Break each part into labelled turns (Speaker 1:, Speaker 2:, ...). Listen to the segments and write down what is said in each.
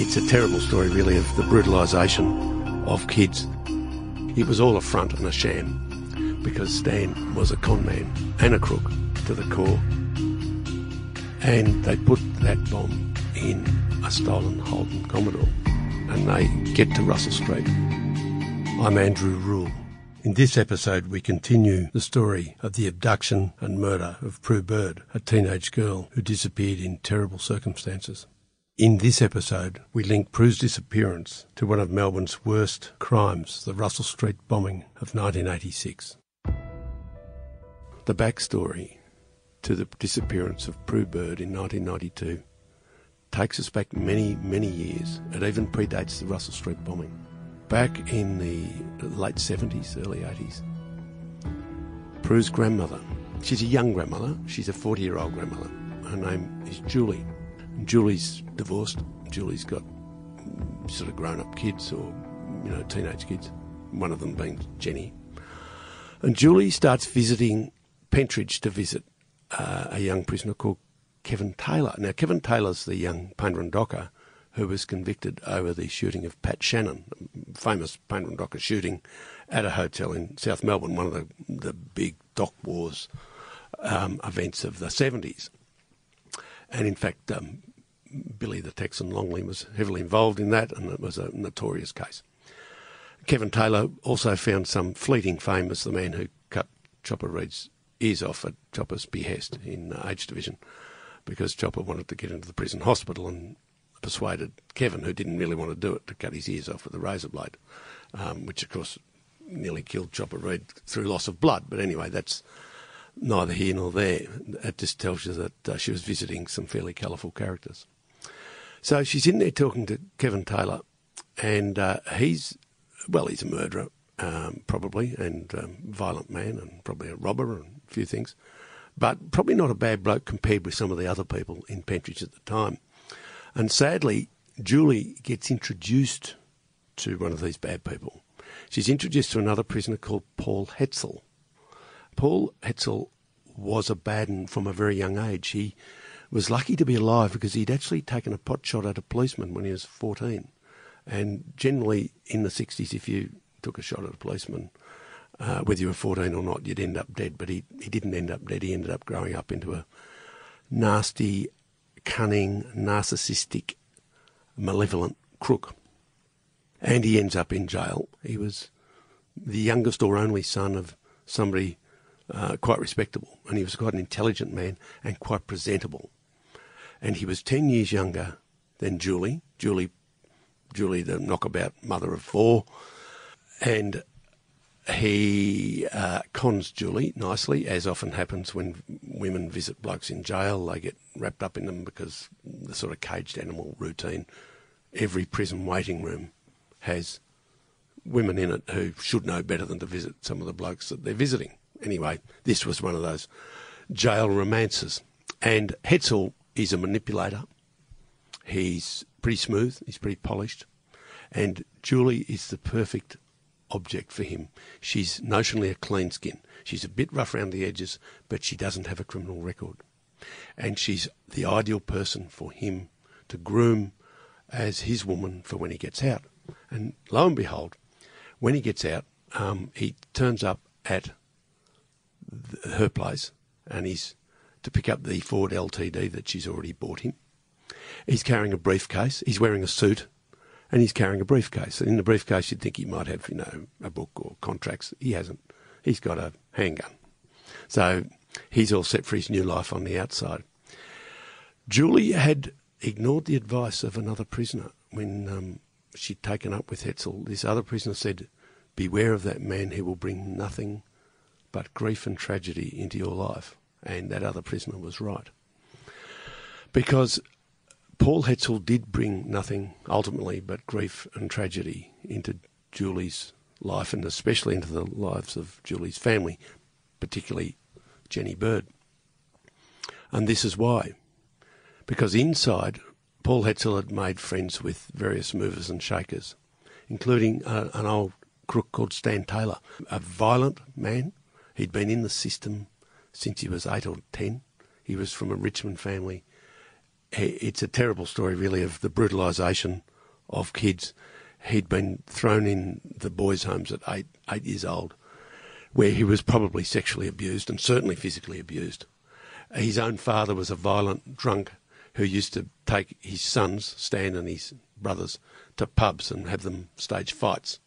Speaker 1: It's a terrible story, really, of the brutalisation of kids. It was all a front and a sham because Stan was a con man and a crook to the core. And they put that bomb in a stolen Holden Commodore and they get to Russell Street. I'm Andrew Rule. In this episode, we continue the story of the abduction and murder of Prue Bird, a teenage girl who disappeared in terrible circumstances. In this episode, we link Prue's disappearance to one of Melbourne's worst crimes, the Russell Street bombing of 1986. The backstory to the disappearance of Prue Bird in 1992 takes us back many, many years. It even predates the Russell Street bombing. Back in the late 70s, early 80s, Prue's grandmother, she's a young grandmother, she's a 40 year old grandmother. Her name is Julie. Julie's divorced. Julie's got sort of grown up kids or, you know, teenage kids, one of them being Jenny. And Julie starts visiting Pentridge to visit uh, a young prisoner called Kevin Taylor. Now, Kevin Taylor's the young painter who was convicted over the shooting of Pat Shannon, famous painter shooting at a hotel in South Melbourne, one of the, the big dock wars um, events of the 70s. And in fact, um, Billy the Texan Longley was heavily involved in that, and it was a notorious case. Kevin Taylor also found some fleeting fame as the man who cut Chopper Read's ears off at Chopper's behest in uh, H Division because Chopper wanted to get into the prison hospital and persuaded Kevin, who didn't really want to do it, to cut his ears off with a razor blade, um, which of course nearly killed Chopper Read through loss of blood. But anyway, that's neither here nor there. It just tells you that uh, she was visiting some fairly colourful characters. So she's in there talking to Kevin Taylor, and uh, he's, well, he's a murderer, um, probably, and um, violent man, and probably a robber, and a few things, but probably not a bad bloke compared with some of the other people in Pentridge at the time. And sadly, Julie gets introduced to one of these bad people. She's introduced to another prisoner called Paul Hetzel. Paul Hetzel was a bad one from a very young age. He was lucky to be alive because he'd actually taken a pot shot at a policeman when he was 14. And generally in the 60s, if you took a shot at a policeman, uh, whether you were 14 or not, you'd end up dead. But he, he didn't end up dead. He ended up growing up into a nasty, cunning, narcissistic, malevolent crook. And he ends up in jail. He was the youngest or only son of somebody uh, quite respectable, and he was quite an intelligent man and quite presentable and he was 10 years younger than Julie. Julie, Julie, the knockabout mother of four. And he uh, cons Julie nicely, as often happens when women visit blokes in jail. They get wrapped up in them because the sort of caged animal routine. Every prison waiting room has women in it who should know better than to visit some of the blokes that they're visiting. Anyway, this was one of those jail romances. And Hetzel is a manipulator. He's pretty smooth. He's pretty polished. And Julie is the perfect object for him. She's notionally a clean skin. She's a bit rough around the edges, but she doesn't have a criminal record. And she's the ideal person for him to groom as his woman for when he gets out. And lo and behold, when he gets out, um, he turns up at her place and he's to pick up the Ford LTD that she's already bought him. He's carrying a briefcase. He's wearing a suit, and he's carrying a briefcase. And in the briefcase, you'd think he might have, you know, a book or contracts. He hasn't. He's got a handgun. So he's all set for his new life on the outside. Julie had ignored the advice of another prisoner when um, she'd taken up with Hetzel. This other prisoner said, Beware of that man he will bring nothing but grief and tragedy into your life and that other prisoner was right. Because Paul Hetzel did bring nothing ultimately but grief and tragedy into Julie's life and especially into the lives of Julie's family, particularly Jenny Bird. And this is why. Because inside, Paul Hetzel had made friends with various movers and shakers, including uh, an old crook called Stan Taylor, a violent man. He'd been in the system since he was eight or ten. He was from a Richmond family. It's a terrible story, really, of the brutalisation of kids. He'd been thrown in the boys' homes at eight, eight years old, where he was probably sexually abused and certainly physically abused. His own father was a violent drunk who used to take his sons, Stan and his brothers, to pubs and have them stage fights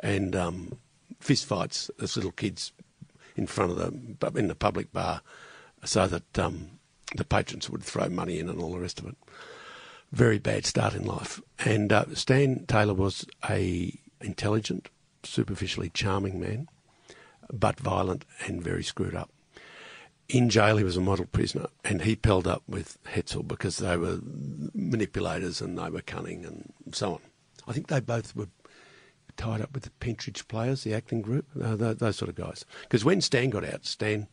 Speaker 1: and um, fist fights as little kids in front of the in the public bar, so that um, the patrons would throw money in and all the rest of it. Very bad start in life. And uh, Stan Taylor was a intelligent, superficially charming man, but violent and very screwed up. In jail, he was a model prisoner, and he pelled up with Hetzel because they were manipulators and they were cunning and so on. I think they both were tied up with the Pentridge Players, the acting group, uh, those, those sort of guys. Because when Stan got out, Stan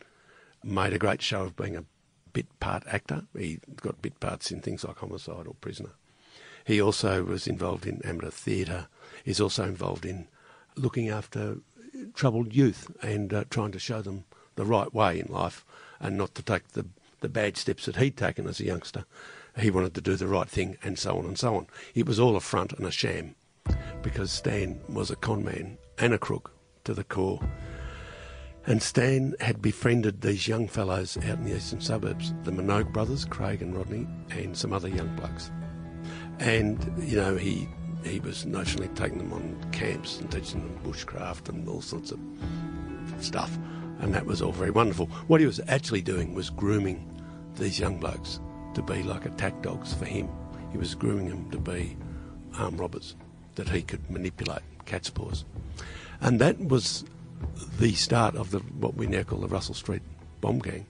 Speaker 1: made a great show of being a bit part actor. He got bit parts in things like Homicide or Prisoner. He also was involved in amateur theatre. He's also involved in looking after troubled youth and uh, trying to show them the right way in life and not to take the, the bad steps that he'd taken as a youngster. He wanted to do the right thing and so on and so on. It was all a front and a sham because Stan was a con man and a crook to the core. And Stan had befriended these young fellows out in the eastern suburbs, the Minogue brothers, Craig and Rodney, and some other young blokes. And, you know, he he was notionally taking them on camps and teaching them bushcraft and all sorts of stuff. And that was all very wonderful. What he was actually doing was grooming these young blokes to be like attack dogs for him. He was grooming them to be armed robbers that he could manipulate, cat's paws. And that was the start of the what we now call the Russell Street bomb gang.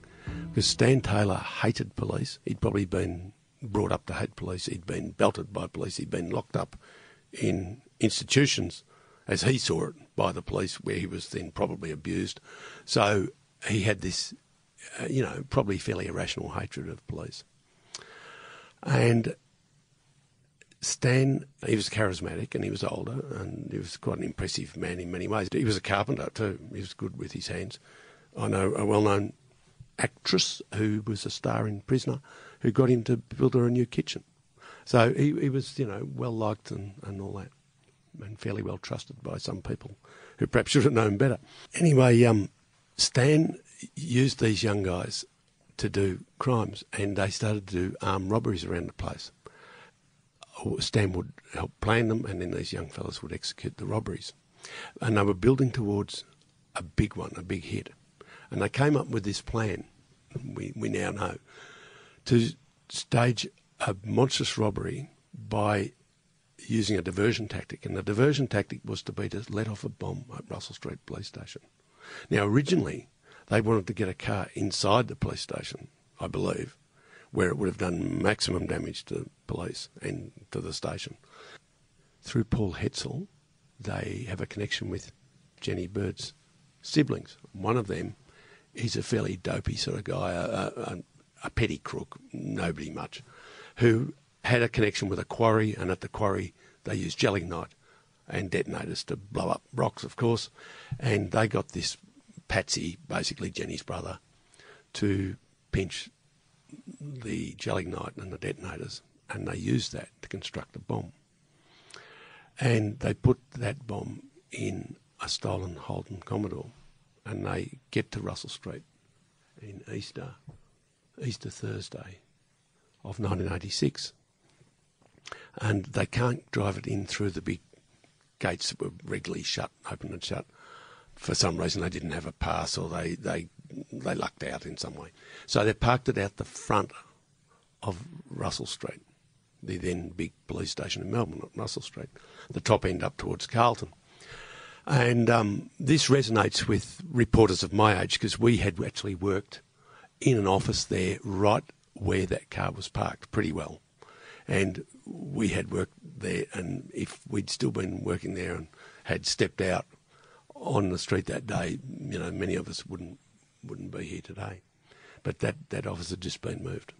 Speaker 1: Because Stan Taylor hated police. He'd probably been brought up to hate police. He'd been belted by police. He'd been locked up in institutions, as he saw it, by the police, where he was then probably abused. So he had this, uh, you know, probably fairly irrational hatred of police. And Stan, he was charismatic and he was older and he was quite an impressive man in many ways. He was a carpenter too. He was good with his hands. I know a well-known actress who was a star in Prisoner who got him to build her a new kitchen. So he, he was, you know, well liked and, and all that, and fairly well trusted by some people who perhaps should have known better. Anyway, um, Stan used these young guys to do crimes, and they started to do armed robberies around the place. Stan would help plan them, and then these young fellows would execute the robberies. And they were building towards a big one, a big hit. And they came up with this plan, we, we now know, to stage a monstrous robbery by using a diversion tactic. And the diversion tactic was to be to let off a bomb at Russell Street Police Station. Now, originally, they wanted to get a car inside the police station, I believe, where it would have done maximum damage to police and to the station. Through Paul Hetzel, they have a connection with Jenny Bird's siblings. One of them is a fairly dopey sort of guy, a, a, a petty crook, nobody much, who had a connection with a quarry, and at the quarry they used gelignite and detonators to blow up rocks, of course. And they got this Patsy, basically Jenny's brother, to pinch the gelignite and the detonators, and they used that to construct a bomb. And they put that bomb in a stolen Holden Commodore, and they get to Russell Street in Easter, Easter Thursday of 1986. And they can't drive it in through the big gates that were regularly shut, open and shut. For some reason, they didn't have a pass, or they, they they lucked out in some way. So they parked it out the front of Russell Street, the then big police station in Melbourne, at Russell Street, the top end up towards Carlton. And um, this resonates with reporters of my age because we had actually worked in an office there right where that car was parked pretty well. And we had worked there, and if we'd still been working there and had stepped out on the street that day, you know, many of us wouldn't wouldn't be here today. But that, that office had just been moved.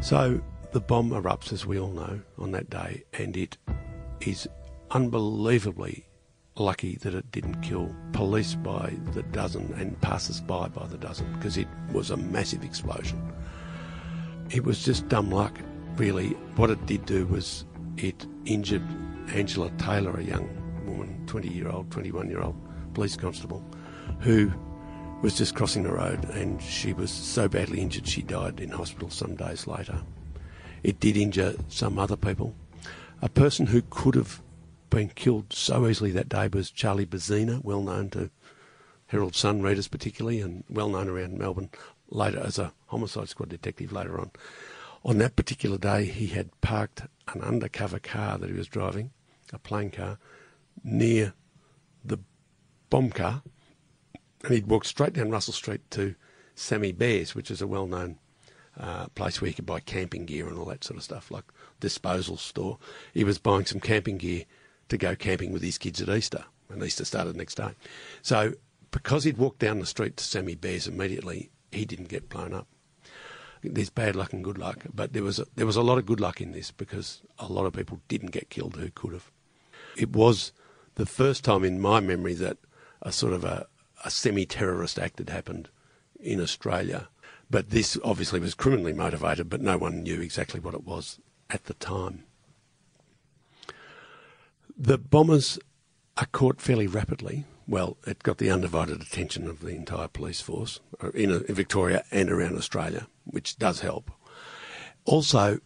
Speaker 1: So the bomb erupts, as we all know, on that day, and it is unbelievably lucky that it didn't kill police by the dozen and passers by by the dozen because it was a massive explosion. It was just dumb luck, really. What it did do was it injured Angela Taylor, a young woman, 20 year old, 21 year old police constable, who was just crossing the road and she was so badly injured she died in hospital some days later. It did injure some other people. A person who could have been killed so easily that day was Charlie Bezzina, well known to Herald Sun readers particularly, and well known around Melbourne later as a homicide squad detective later on. On that particular day, he had parked an undercover car that he was driving, a plain car, near the bomb car, and he'd walked straight down Russell Street to Sammy Bears, which is a well known uh, place where you could buy camping gear and all that sort of stuff, like disposal store. He was buying some camping gear to go camping with his kids at Easter, and Easter started the next day. So, because he'd walked down the street to Sammy Bears immediately, he didn't get blown up. There's bad luck and good luck, but there was a, there was a lot of good luck in this because a lot of people didn't get killed who could have. It was the first time in my memory that a sort of a, a semi-terrorist act had happened in Australia but this obviously was criminally motivated, but no one knew exactly what it was at the time. The bombers are caught fairly rapidly. Well, it got the undivided attention of the entire police force uh, in, in Victoria and around Australia, which does help. Also,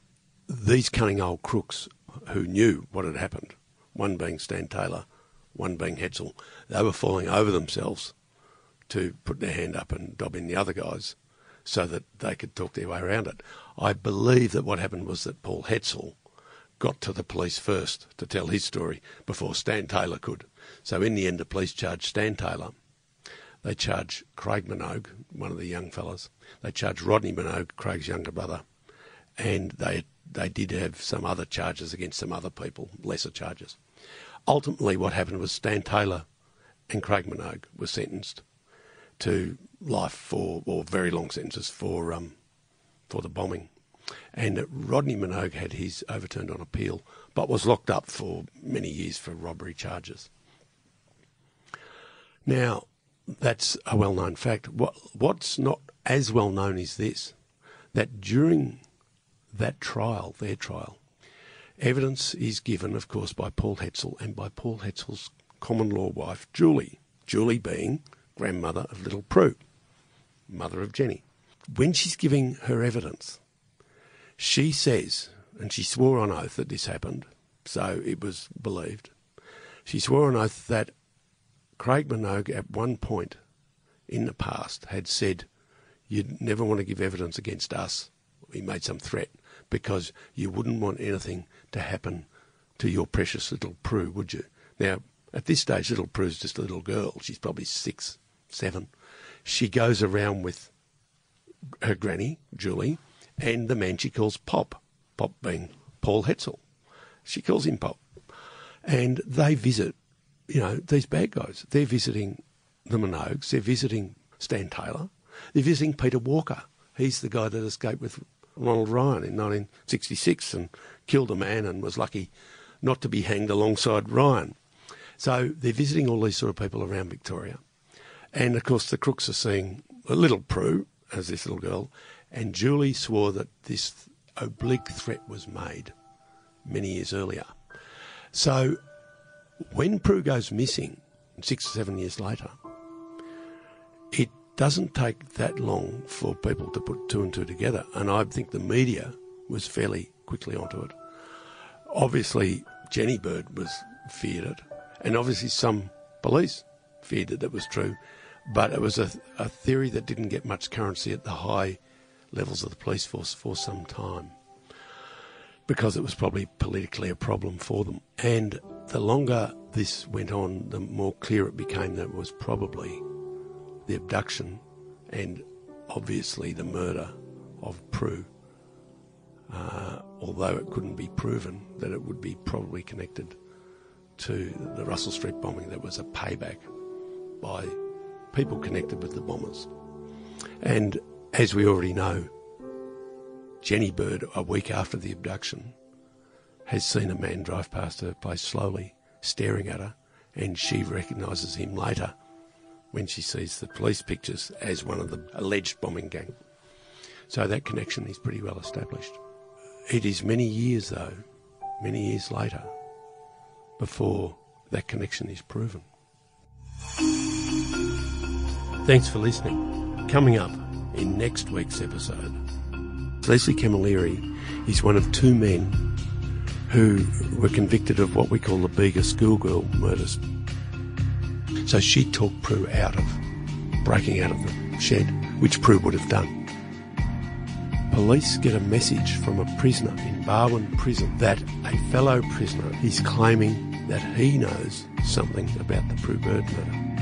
Speaker 1: these cunning old crooks who knew what had happened, one being Stan Taylor, one being Hetzel, they were falling over themselves to put their hand up and dob in the other guys so that they could talk their way around it. I believe that what happened was that Paul Hetzel got to the police first to tell his story before Stan Taylor could. So in the end, the police charged Stan Taylor. They charged Craig Minogue, one of the young fellas. They charged Rodney Minogue, Craig's younger brother, and they they did have some other charges against some other people, lesser charges. Ultimately, what happened was Stan Taylor and Craig Minogue were sentenced to life for, or very long sentences for, um, for the bombing. And Rodney Minogue had his overturned on appeal, but was locked up for many years for robbery charges. Now, that's a well known fact. What, what's not as well known is this that during that trial, their trial, evidence is given, of course, by Paul Hetzel and by Paul Hetzel's common law wife, Julie. Julie being grandmother of little Prue, mother of Jenny. When she's giving her evidence, she says, and she swore on oath that this happened, so it was believed. She swore on oath that Craig Minogue at one point in the past had said, You'd never want to give evidence against us. He made some threat because you wouldn't want anything to happen to your precious little Prue, would you? Now, at this stage, little Prue's just a little girl. She's probably six, seven, she goes around with her granny, Julie, and the man she calls Pop, Pop being Paul Hetzel. She calls him Pop. And they visit, you know, these bad guys. They're visiting the Minogues, they're visiting Stan Taylor, they're visiting Peter Walker. He's the guy that escaped with Ronald Ryan in 1966 and killed a man and was lucky not to be hanged alongside Ryan. So they're visiting all these sort of people around Victoria. And of course, the crooks are seeing a little Prue as this little girl, and Julie swore that this oblique threat was made many years earlier. So when Prue goes missing six or seven years later, it doesn't take that long for people to put two and two together, and I think the media was fairly quickly onto it. Obviously, Jenny Bird was feared it, and obviously some police feared that it was true, but it was a, a theory that didn't get much currency at the high levels of the police force for some time because it was probably politically a problem for them. And the longer this went on, the more clear it became that it was probably the abduction and obviously the murder of Prue. Uh, although it couldn't be proven that it would be probably connected to the Russell Street bombing, that was a payback by people connected with the bombers. And as we already know, Jenny Bird, a week after the abduction, has seen a man drive past her place slowly, staring at her, and she recognises him later when she sees the police pictures as one of the alleged bombing gang. So that connection is pretty well established. It is many years, though, many years later before that connection is proven. Thanks for listening. Coming up in next week's episode, Leslie Camilleri is one of two men who were convicted of what we call the Bega schoolgirl murders. So she talked Prue out of breaking out of the shed, which Prue would have done. Police get a message from a prisoner in Barwon prison that a fellow prisoner is claiming that he knows something about the Prue Bird murder.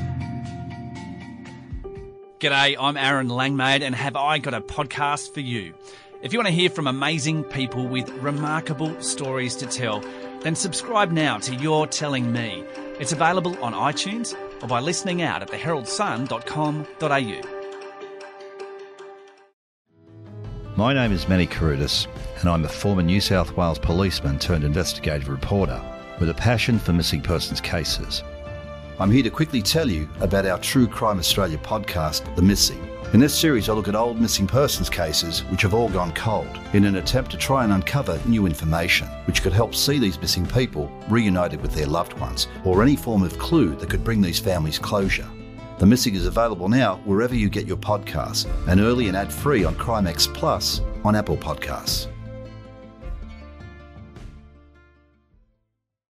Speaker 2: G'day, I'm Aaron Langmaid, and have I got a podcast for you? If you want to hear from amazing people with remarkable stories to tell, then subscribe now to You're Telling Me. It's available on iTunes or by listening out at theheraldsun.com.au.
Speaker 3: My name is Manny Carudis, and I'm a former New South Wales policeman turned investigative reporter with a passion for missing persons cases. I'm here to quickly tell you about our True Crime Australia podcast, The Missing. In this series, I look at old missing persons cases which have all gone cold in an attempt to try and uncover new information which could help see these missing people reunited with their loved ones or any form of clue that could bring these families closure. The Missing is available now wherever you get your podcasts and early and ad free on Crimex Plus on Apple Podcasts.